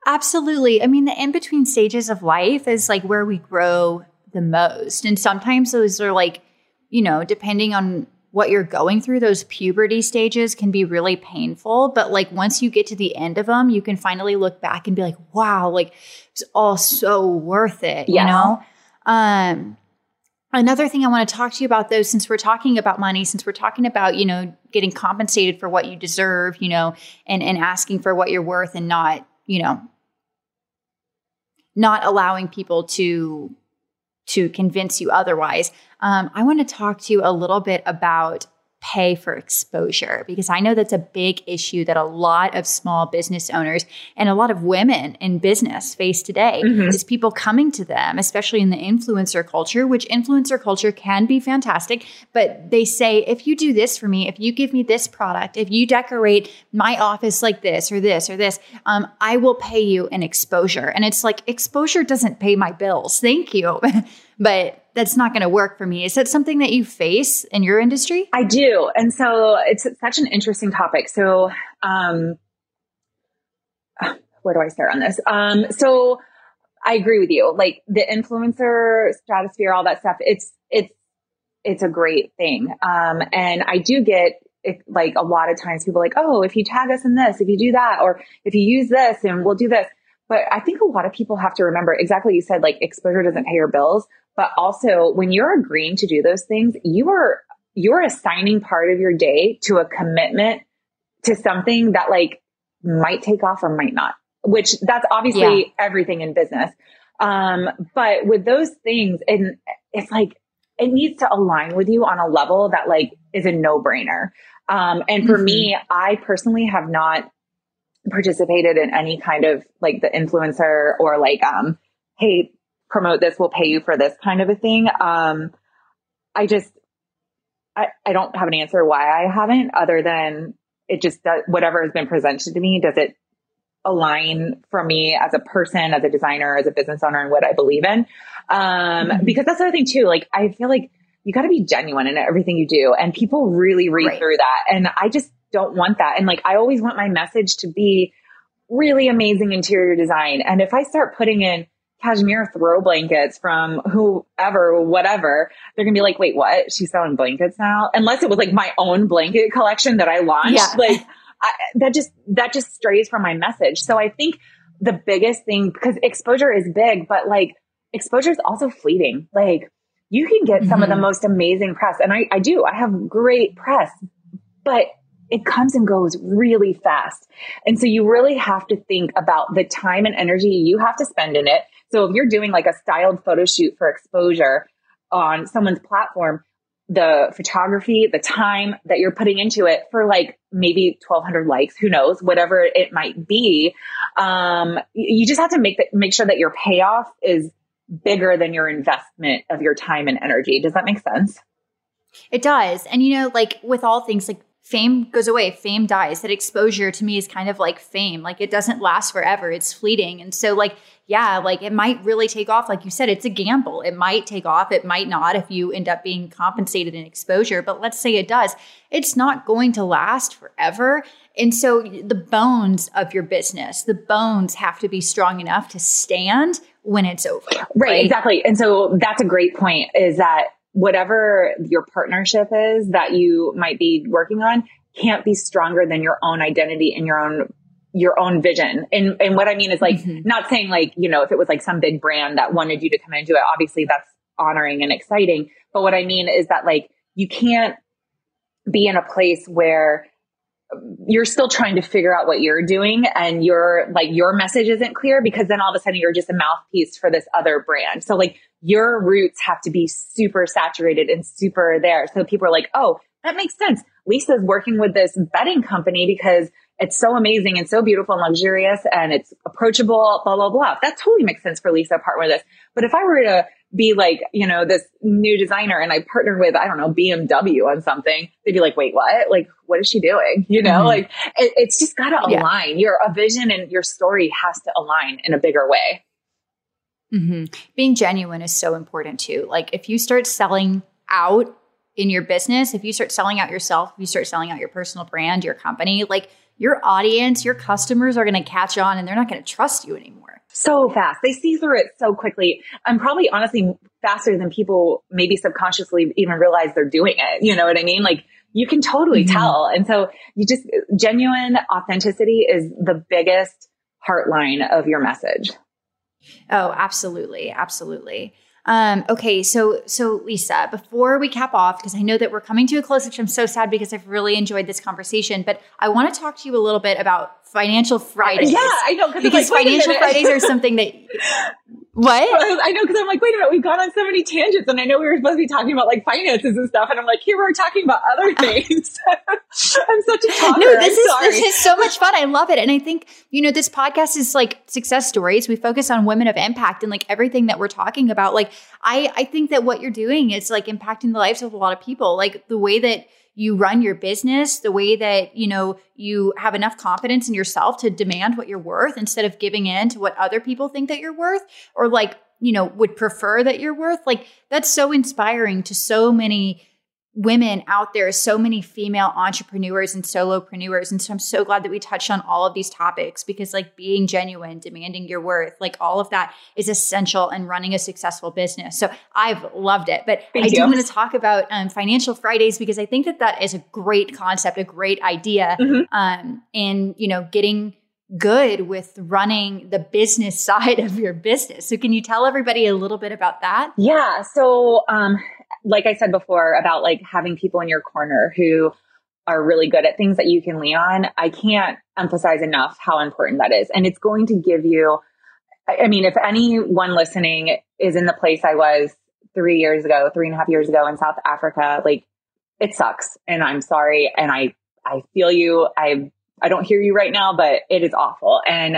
Absolutely. I mean, the in between stages of life is like where we grow the most. And sometimes those are like, you know, depending on what you're going through, those puberty stages can be really painful. But like once you get to the end of them, you can finally look back and be like, wow, like it's all so worth it, yeah. you know? Um, Another thing I want to talk to you about though, since we're talking about money, since we're talking about, you know, getting compensated for what you deserve, you know, and, and asking for what you're worth and not, you know, not allowing people to to convince you otherwise. Um, I want to talk to you a little bit about pay for exposure because I know that's a big issue that a lot of small business owners and a lot of women in business face today mm-hmm. is people coming to them, especially in the influencer culture, which influencer culture can be fantastic, but they say, if you do this for me, if you give me this product, if you decorate my office like this or this or this, um, I will pay you an exposure. And it's like, exposure doesn't pay my bills. Thank you. but that's not going to work for me. Is that something that you face in your industry? I do. And so it's such an interesting topic. So, um, where do I start on this? Um, so I agree with you. Like the influencer stratosphere, all that stuff, it's, it's, it's a great thing. Um, and I do get it, like a lot of times people like, oh, if you tag us in this, if you do that, or if you use this and we'll do this. But I think a lot of people have to remember exactly you said, like exposure doesn't pay your bills. But also when you're agreeing to do those things, you are, you're assigning part of your day to a commitment to something that like might take off or might not, which that's obviously yeah. everything in business. Um, but with those things, and it's like, it needs to align with you on a level that like is a no brainer. Um, and for mm-hmm. me, I personally have not participated in any kind of like the influencer or like, um, hey, promote this, we'll pay you for this kind of a thing. Um, I just, I, I don't have an answer why I haven't other than it just does, whatever has been presented to me, does it align for me as a person, as a designer, as a business owner and what I believe in? Um, mm-hmm. because that's the other thing too. Like, I feel like you got to be genuine in everything you do and people really read right. through that. And I just don't want that. And like, I always want my message to be really amazing interior design. And if I start putting in, cashmere throw blankets from whoever, whatever, they're gonna be like, wait, what? She's selling blankets now? Unless it was like my own blanket collection that I launched. Yeah. Like I, that just, that just strays from my message. So I think the biggest thing, because exposure is big, but like exposure is also fleeting. Like you can get some mm-hmm. of the mm-hmm. most amazing press. And I, I do, I have great press, but it comes and goes really fast. And so you really have to think about the time and energy you have to spend in it so if you're doing like a styled photo shoot for exposure on someone's platform, the photography, the time that you're putting into it for like maybe 1200 likes, who knows, whatever it might be. Um, you just have to make that, make sure that your payoff is bigger than your investment of your time and energy. Does that make sense? It does. And you know, like with all things, like fame goes away, fame dies. That exposure to me is kind of like fame. Like it doesn't last forever, it's fleeting. And so, like, yeah, like it might really take off. Like you said, it's a gamble. It might take off, it might not if you end up being compensated in exposure. But let's say it does, it's not going to last forever. And so, the bones of your business, the bones have to be strong enough to stand when it's over. Right, right? exactly. And so, that's a great point is that whatever your partnership is that you might be working on can't be stronger than your own identity and your own your own vision. And and what I mean is like mm-hmm. not saying like, you know, if it was like some big brand that wanted you to come into it, obviously that's honoring and exciting. But what I mean is that like you can't be in a place where you're still trying to figure out what you're doing and your like your message isn't clear because then all of a sudden you're just a mouthpiece for this other brand. So like your roots have to be super saturated and super there. So people are like, oh, that makes sense. Lisa's working with this bedding company because it's so amazing and so beautiful and luxurious and it's approachable, blah, blah, blah. That totally makes sense for Lisa to partner with this. But if I were to be like, you know, this new designer and I partnered with, I don't know, BMW on something, they'd be like, wait, what? Like, what is she doing? You know, mm-hmm. like it, it's just got to align. Your a vision and your story has to align in a bigger way. Mm-hmm. Being genuine is so important too. Like if you start selling out in your business, if you start selling out yourself, if you start selling out your personal brand, your company, like your audience, your customers are going to catch on and they're not going to trust you anymore. So fast. They see through it so quickly. I'm probably honestly faster than people maybe subconsciously even realize they're doing it. You know what I mean? Like you can totally mm-hmm. tell. And so you just genuine authenticity is the biggest heartline of your message. Oh, absolutely. Absolutely. Um, okay, so so Lisa, before we cap off, because I know that we're coming to a close, which I'm so sad because I've really enjoyed this conversation, but I want to talk to you a little bit about financial Fridays. Yeah, I know because like, financial Fridays are something that What? I know because I'm like, wait a minute, we've gone on so many tangents, and I know we were supposed to be talking about like finances and stuff, and I'm like, here we're talking about other things. I'm such a talker. No, this I'm is sorry. this is so much fun. I love it, and I think you know this podcast is like success stories. We focus on women of impact and like everything that we're talking about. Like, I I think that what you're doing is like impacting the lives of a lot of people. Like the way that you run your business, the way that, you know, you have enough confidence in yourself to demand what you're worth instead of giving in to what other people think that you're worth or like, you know, would prefer that you're worth. Like that's so inspiring to so many women out there, so many female entrepreneurs and solopreneurs. And so I'm so glad that we touched on all of these topics because, like, being genuine, demanding your worth, like, all of that is essential in running a successful business. So I've loved it. But Thank I you. do want to talk about um, Financial Fridays because I think that that is a great concept, a great idea. Mm-hmm. Um, and, you know, getting good with running the business side of your business. So can you tell everybody a little bit about that? Yeah. So um like I said before about like having people in your corner who are really good at things that you can lean on, I can't emphasize enough how important that is. And it's going to give you, I mean, if anyone listening is in the place I was three years ago, three and a half years ago in South Africa, like it sucks and I'm sorry. And I, I feel you. I, I don't hear you right now, but it is awful. And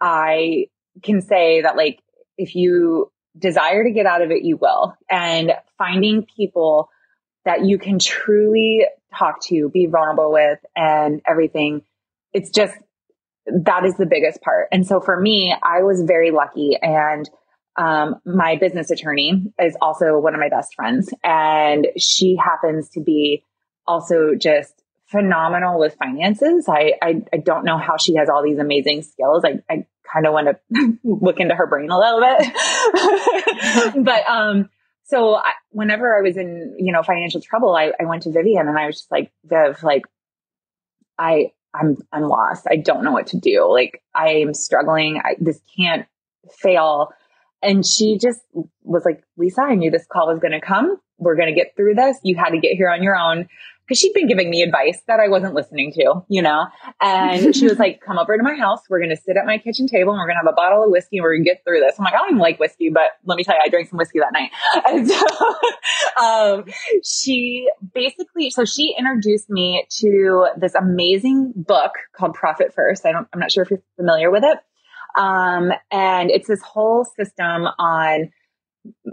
I can say that like, if you desire to get out of it, you will. And finding people that you can truly talk to, be vulnerable with, and everything. It's just that is the biggest part. And so for me, I was very lucky. And um, my business attorney is also one of my best friends, and she happens to be also just phenomenal with finances. I, I, I don't know how she has all these amazing skills. I, I kind of want to look into her brain a little bit. but, um, so I, whenever I was in, you know, financial trouble, I, I went to Vivian and I was just like, Viv, like, I, I'm, I'm lost. I don't know what to do. Like, I am struggling. I, this can't fail. And she just was like, Lisa, I knew this call was going to come. We're going to get through this. You had to get here on your own because she'd been giving me advice that I wasn't listening to, you know? And she was like, come over to my house. We're going to sit at my kitchen table and we're going to have a bottle of whiskey and we're going to get through this. I'm like, I don't even like whiskey, but let me tell you, I drank some whiskey that night. And so, um, she basically, so she introduced me to this amazing book called Profit First. I don't, I'm not sure if you're familiar with it. Um, and it's this whole system on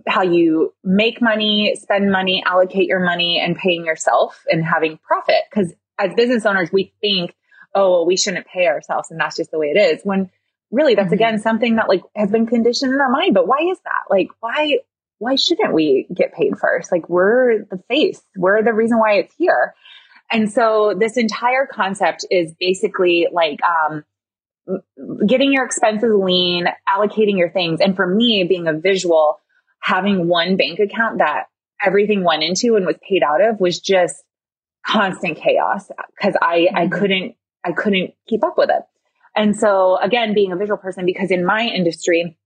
how you make money, spend money, allocate your money, and paying yourself and having profit. Because as business owners, we think, oh, well, we shouldn't pay ourselves, and that's just the way it is. When really, that's mm-hmm. again something that like has been conditioned in our mind. But why is that? Like, why? Why shouldn't we get paid first? Like, we're the face. We're the reason why it's here. And so this entire concept is basically like, um, getting your expenses lean, allocating your things. And for me, being a visual, having one bank account that everything went into and was paid out of was just constant chaos because I, mm-hmm. I couldn't, I couldn't keep up with it. And so again, being a visual person, because in my industry,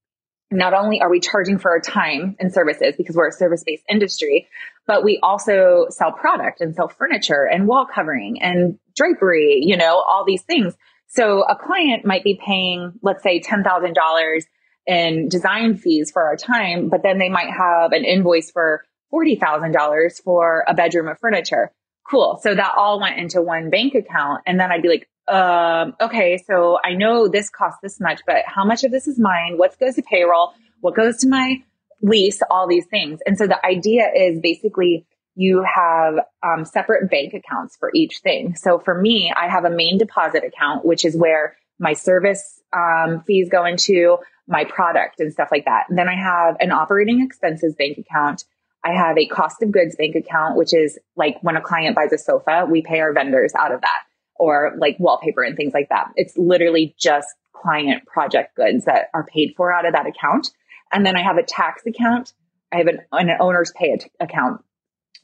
not only are we charging for our time and services because we're a service based industry, but we also sell product and sell furniture and wall covering and drapery, you know, all these things. So a client might be paying, let's say $10,000 in design fees for our time, but then they might have an invoice for $40,000 for a bedroom of furniture. Cool. So that all went into one bank account. And then I'd be like, um, okay, so I know this costs this much, but how much of this is mine? What goes to payroll? What goes to my lease? All these things. And so the idea is basically you have um, separate bank accounts for each thing. So for me, I have a main deposit account, which is where my service um, fees go into my product and stuff like that. And then I have an operating expenses bank account. I have a cost of goods bank account, which is like when a client buys a sofa, we pay our vendors out of that or like wallpaper and things like that. It's literally just client project goods that are paid for out of that account. And then I have a tax account. I have an, an owner's pay account.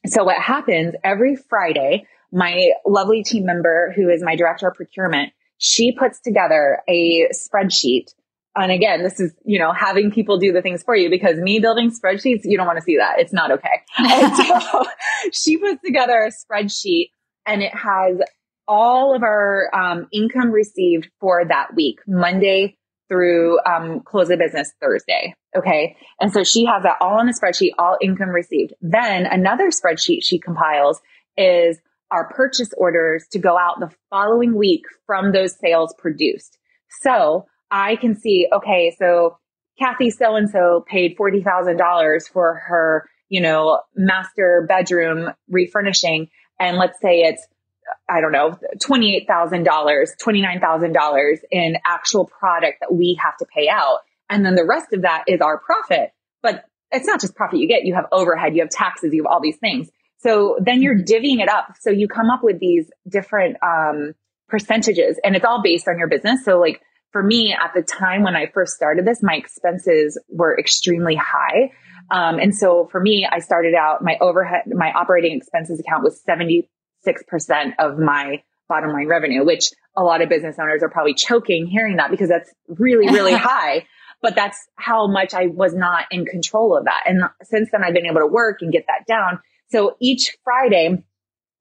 So what happens every Friday, my lovely team member who is my director of procurement, she puts together a spreadsheet. And again, this is, you know, having people do the things for you because me building spreadsheets, you don't want to see that. It's not okay. and so she puts together a spreadsheet and it has all of our um, income received for that week, Monday through um, close of business Thursday. Okay. And so she has that all on a spreadsheet, all income received. Then another spreadsheet she compiles is our purchase orders to go out the following week from those sales produced. So I can see, okay, so Kathy so and so paid $40,000 for her, you know, master bedroom refurnishing. And let's say it's I don't know, $28,000, $29,000 in actual product that we have to pay out. And then the rest of that is our profit. But it's not just profit you get. You have overhead, you have taxes, you have all these things. So then you're mm-hmm. divvying it up. So you come up with these different, um, percentages and it's all based on your business. So like for me at the time when I first started this, my expenses were extremely high. Um, and so for me, I started out my overhead, my operating expenses account was 70 6% of my bottom line revenue, which a lot of business owners are probably choking hearing that because that's really, really high. But that's how much I was not in control of that. And since then I've been able to work and get that down. So each Friday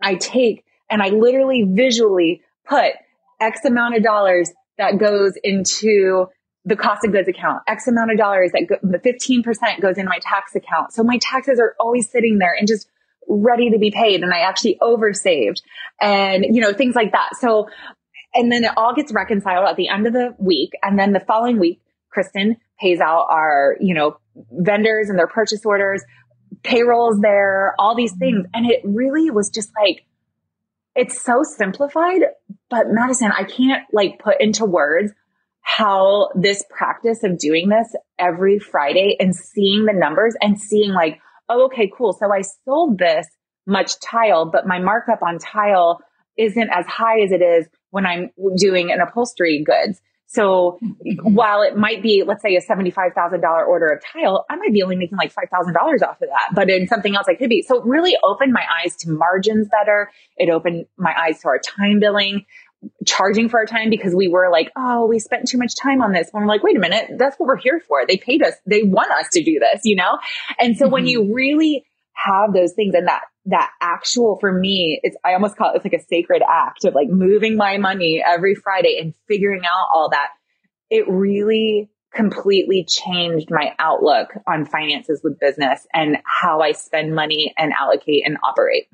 I take and I literally visually put X amount of dollars that goes into the cost of goods account, X amount of dollars that go, the 15% goes into my tax account. So my taxes are always sitting there and just ready to be paid and I actually oversaved and, you know, things like that. So, and then it all gets reconciled at the end of the week. And then the following week, Kristen pays out our, you know, vendors and their purchase orders, payrolls there, all these mm-hmm. things. And it really was just like, it's so simplified, but Madison, I can't like put into words how this practice of doing this every Friday and seeing the numbers and seeing like, oh, okay, cool. So I sold this much tile, but my markup on tile isn't as high as it is when I'm doing an upholstery goods. So mm-hmm. while it might be, let's say a $75,000 order of tile, I might be only making like $5,000 off of that, but in something else I could be. So it really opened my eyes to margins better. It opened my eyes to our time billing charging for our time because we were like, oh, we spent too much time on this. When we're like, wait a minute, that's what we're here for. They paid us. They want us to do this, you know? And so mm-hmm. when you really have those things and that, that actual for me, it's, I almost call it, it's like a sacred act of like moving my money every Friday and figuring out all that. It really completely changed my outlook on finances with business and how I spend money and allocate and operate.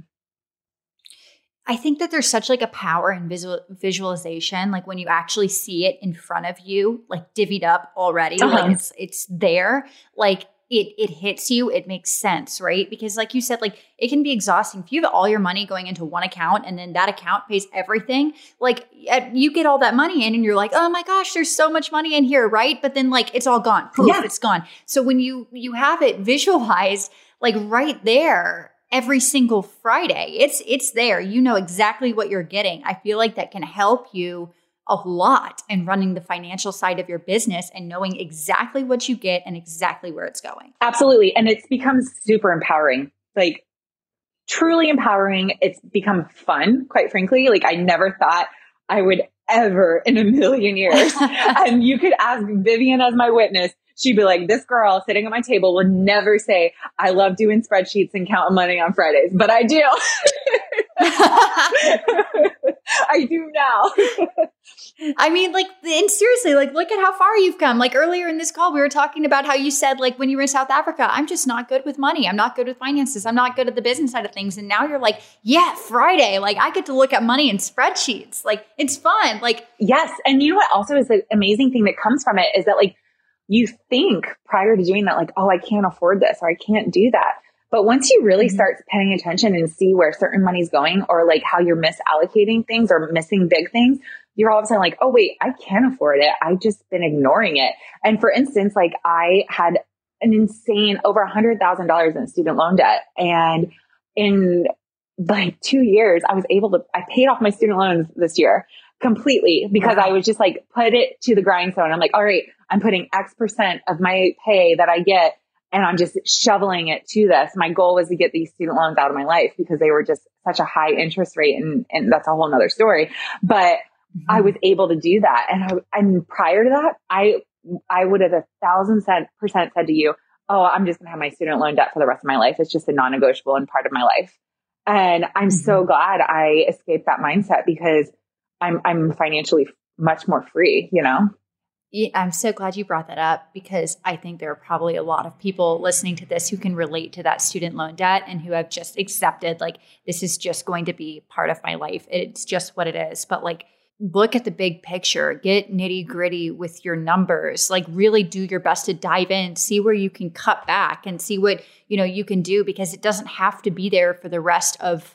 I think that there's such like a power in visual visualization, like when you actually see it in front of you, like divvied up already, uh-huh. like it's it's there, like it it hits you, it makes sense, right? Because like you said, like it can be exhausting if you have all your money going into one account and then that account pays everything. Like you get all that money in and you're like, oh my gosh, there's so much money in here, right? But then like it's all gone, poof, yeah. it's gone. So when you you have it visualized like right there every single Friday. It's it's there. You know exactly what you're getting. I feel like that can help you a lot in running the financial side of your business and knowing exactly what you get and exactly where it's going. Absolutely. And it's become super empowering. Like truly empowering. It's become fun, quite frankly. Like I never thought I would ever in a million years. and you could ask Vivian as my witness she'd be like, this girl sitting at my table will never say, I love doing spreadsheets and counting money on Fridays, but I do. I do now. I mean, like, and seriously, like, look at how far you've come. Like earlier in this call, we were talking about how you said, like, when you were in South Africa, I'm just not good with money. I'm not good with finances. I'm not good at the business side of things. And now you're like, yeah, Friday. Like, I get to look at money in spreadsheets. Like, it's fun. Like, yes. And you know what also is the amazing thing that comes from it is that, like, you think prior to doing that, like, oh, I can't afford this or I can't do that. But once you really mm-hmm. start paying attention and see where certain money's going or like how you're misallocating things or missing big things, you're all of a sudden like, oh, wait, I can't afford it. I've just been ignoring it. And for instance, like I had an insane over a hundred thousand dollars in student loan debt. And in like two years, I was able to, I paid off my student loans this year completely because wow. I was just like, put it to the grindstone. I'm like, all right, I'm putting X percent of my pay that I get and I'm just shoveling it to this. My goal was to get these student loans out of my life because they were just such a high interest rate. And, and that's a whole nother story. But mm-hmm. I was able to do that. And I, and prior to that, I, I would have a thousand percent said to you, Oh, I'm just going to have my student loan debt for the rest of my life. It's just a non-negotiable and part of my life. And I'm mm-hmm. so glad I escaped that mindset because I'm, I'm financially much more free, you know? I'm so glad you brought that up because I think there are probably a lot of people listening to this who can relate to that student loan debt and who have just accepted, like, this is just going to be part of my life. It's just what it is. But, like, look at the big picture, get nitty gritty with your numbers, like, really do your best to dive in, see where you can cut back and see what, you know, you can do because it doesn't have to be there for the rest of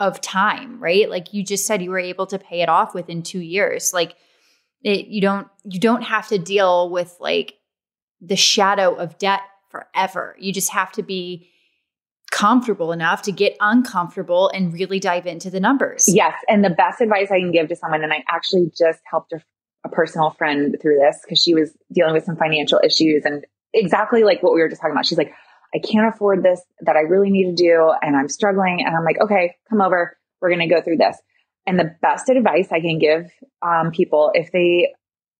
of time, right? Like you just said you were able to pay it off within 2 years. Like it, you don't you don't have to deal with like the shadow of debt forever. You just have to be comfortable enough to get uncomfortable and really dive into the numbers. Yes, and the best advice I can give to someone and I actually just helped a, a personal friend through this because she was dealing with some financial issues and exactly like what we were just talking about. She's like, I can't afford this that I really need to do and I'm struggling and I'm like, okay, come over. We're going to go through this. And the best advice I can give um, people, if they,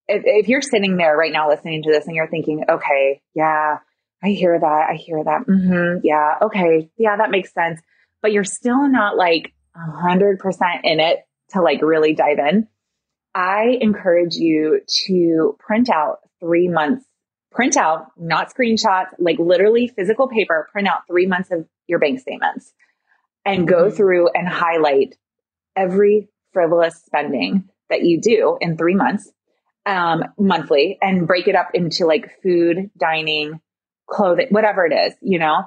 if, if you're sitting there right now listening to this and you're thinking, okay, yeah, I hear that. I hear that. Mm-hmm, yeah. Okay. Yeah, that makes sense. But you're still not like a hundred percent in it to like really dive in. I encourage you to print out three months, print out, not screenshots, like literally physical paper, print out three months of your bank statements and go mm-hmm. through and highlight every frivolous spending that you do in three months, um, monthly and break it up into like food, dining, clothing, whatever it is, you know,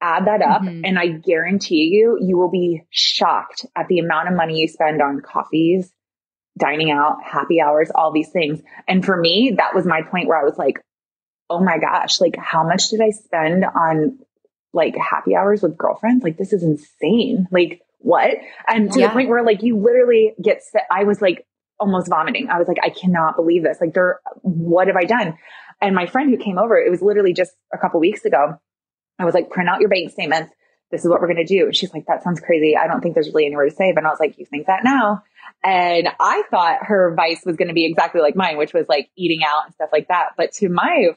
add that up. Mm-hmm. And I guarantee you, you will be shocked at the amount of money you spend on coffees, dining out, happy hours, all these things. And for me, that was my point where I was like, oh my gosh, like how much did I spend on like happy hours with girlfriends? Like this is insane. Like what? And to yeah. the point where like you literally get sick. I was like almost vomiting. I was like, I cannot believe this. Like there, what have I done? And my friend who came over, it was literally just a couple weeks ago. I was like, print out your bank statements. This is what we're going to do. And she's like, that sounds crazy. I don't think there's really anywhere to save. And I was like, you think that now? And I thought her vice was going to be exactly like mine, which was like eating out and stuff like that. But to my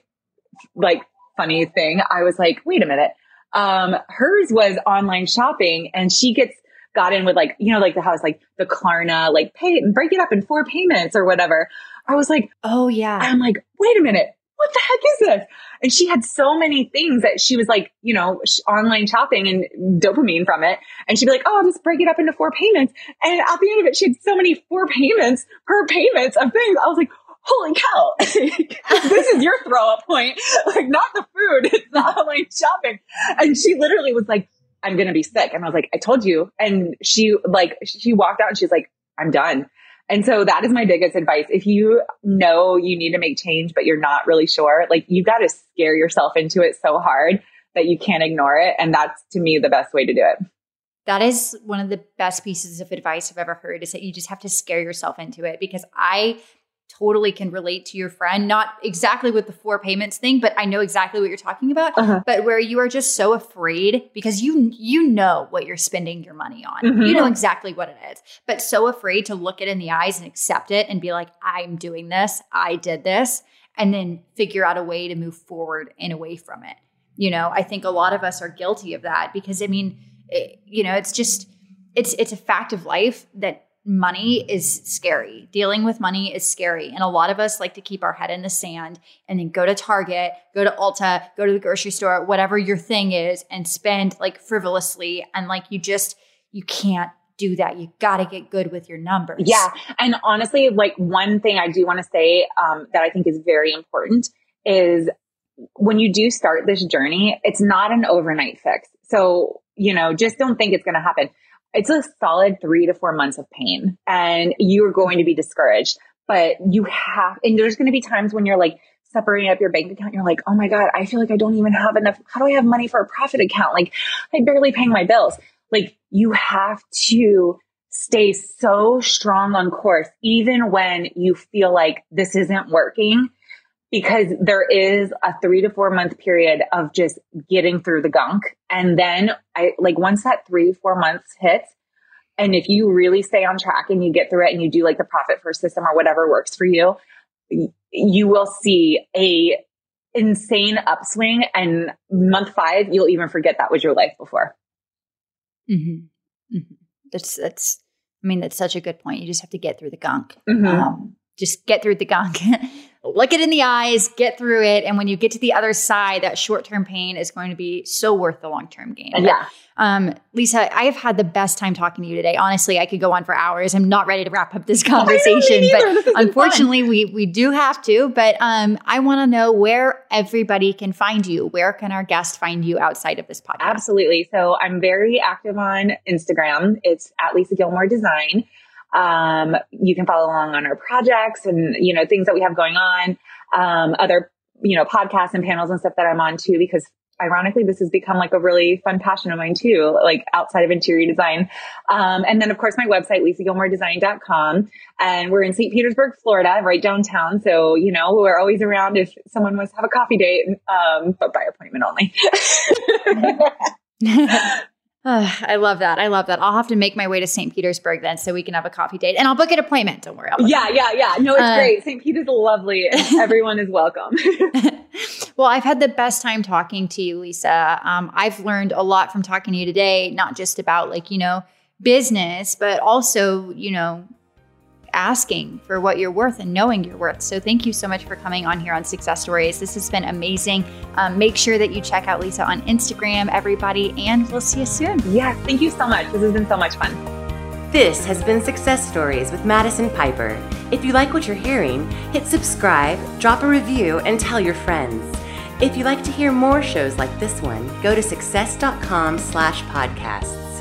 like funny thing, I was like, wait a minute. Um, hers was online shopping and she gets got in with like, you know, like the house, like the Klarna, like pay, break it up in four payments or whatever. I was like, oh yeah. I'm like, wait a minute. What the heck is this? And she had so many things that she was like, you know, sh- online shopping and dopamine from it. And she'd be like, oh, I'll just break it up into four payments. And at the end of it, she had so many four payments per payments of things. I was like, holy cow, this is your throw up point. Like not the food, it's the online shopping. And she literally was like, I'm going to be sick. And I was like, I told you. And she like, she walked out and she's like, I'm done. And so that is my biggest advice. If you know you need to make change, but you're not really sure, like you got to scare yourself into it so hard that you can't ignore it. And that's to me the best way to do it. That is one of the best pieces of advice I've ever heard is that you just have to scare yourself into it because I totally can relate to your friend, not exactly with the four payments thing, but I know exactly what you're talking about. Uh-huh. But where you are just so afraid because you you know what you're spending your money on. Mm-hmm. You know exactly what it is. But so afraid to look it in the eyes and accept it and be like, I'm doing this, I did this, and then figure out a way to move forward and away from it. You know, I think a lot of us are guilty of that because I mean, it, you know, it's just it's it's a fact of life that money is scary. Dealing with money is scary. And a lot of us like to keep our head in the sand and then go to Target, go to Ulta, go to the grocery store, whatever your thing is, and spend like frivolously. And like you just, you can't do that. You got to get good with your numbers. Yeah. And honestly, like one thing I do want to say um, that I think is very important is when you do start this journey, it's not an overnight fix. So, you know, just don't think it's going to happen it's a solid three to four months of pain and you're going to be discouraged, but you have, and there's going to be times when you're like separating up your bank account. You're like, Oh my God, I feel like I don't even have enough. How do I have money for a profit account? Like I'm barely paying my bills. Like you have to stay so strong on course, even when you feel like this isn't working because there is a three to four month period of just getting through the gunk. And then I like once that three, four months hits, and if you really stay on track and you get through it and you do like the profit first system or whatever works for you, you will see a insane upswing. And month five, you'll even forget that was your life before. Mm-hmm. Mm-hmm. That's, that's, I mean, that's such a good point. You just have to get through the gunk. Mm-hmm. Um, just get through the gunk. look it in the eyes, get through it. And when you get to the other side, that short term pain is going to be so worth the long term gain. Yeah. Um, Lisa, I have had the best time talking to you today. Honestly, I could go on for hours. I'm not ready to wrap up this conversation, but unfortunately, we we do have to. But um, I want to know where everybody can find you. Where can our guests find you outside of this podcast? Absolutely. So I'm very active on Instagram. It's at Lisa Gilmore Design. Um, you can follow along on our projects and, you know, things that we have going on, um, other, you know, podcasts and panels and stuff that I'm on too, because ironically, this has become like a really fun passion of mine too, like outside of interior design. Um, and then of course my website, lisagilmoredesign.com. And we're in St. Petersburg, Florida, right downtown. So, you know, we're always around if someone wants to have a coffee date, um, but by appointment only. I love that. I love that. I'll have to make my way to St. Petersburg then so we can have a coffee date and I'll book an appointment. Don't worry. Yeah, yeah, yeah. No, it's uh, great. St. Pete is lovely everyone is welcome. well, I've had the best time talking to you, Lisa. Um, I've learned a lot from talking to you today, not just about like, you know, business, but also, you know, asking for what you're worth and knowing your worth. So thank you so much for coming on here on Success Stories. This has been amazing. Um, make sure that you check out Lisa on Instagram, everybody, and we'll see you soon. Yes, thank you so much. This has been so much fun. This has been Success Stories with Madison Piper. If you like what you're hearing, hit subscribe, drop a review, and tell your friends. If you'd like to hear more shows like this one, go to success.com slash podcasts.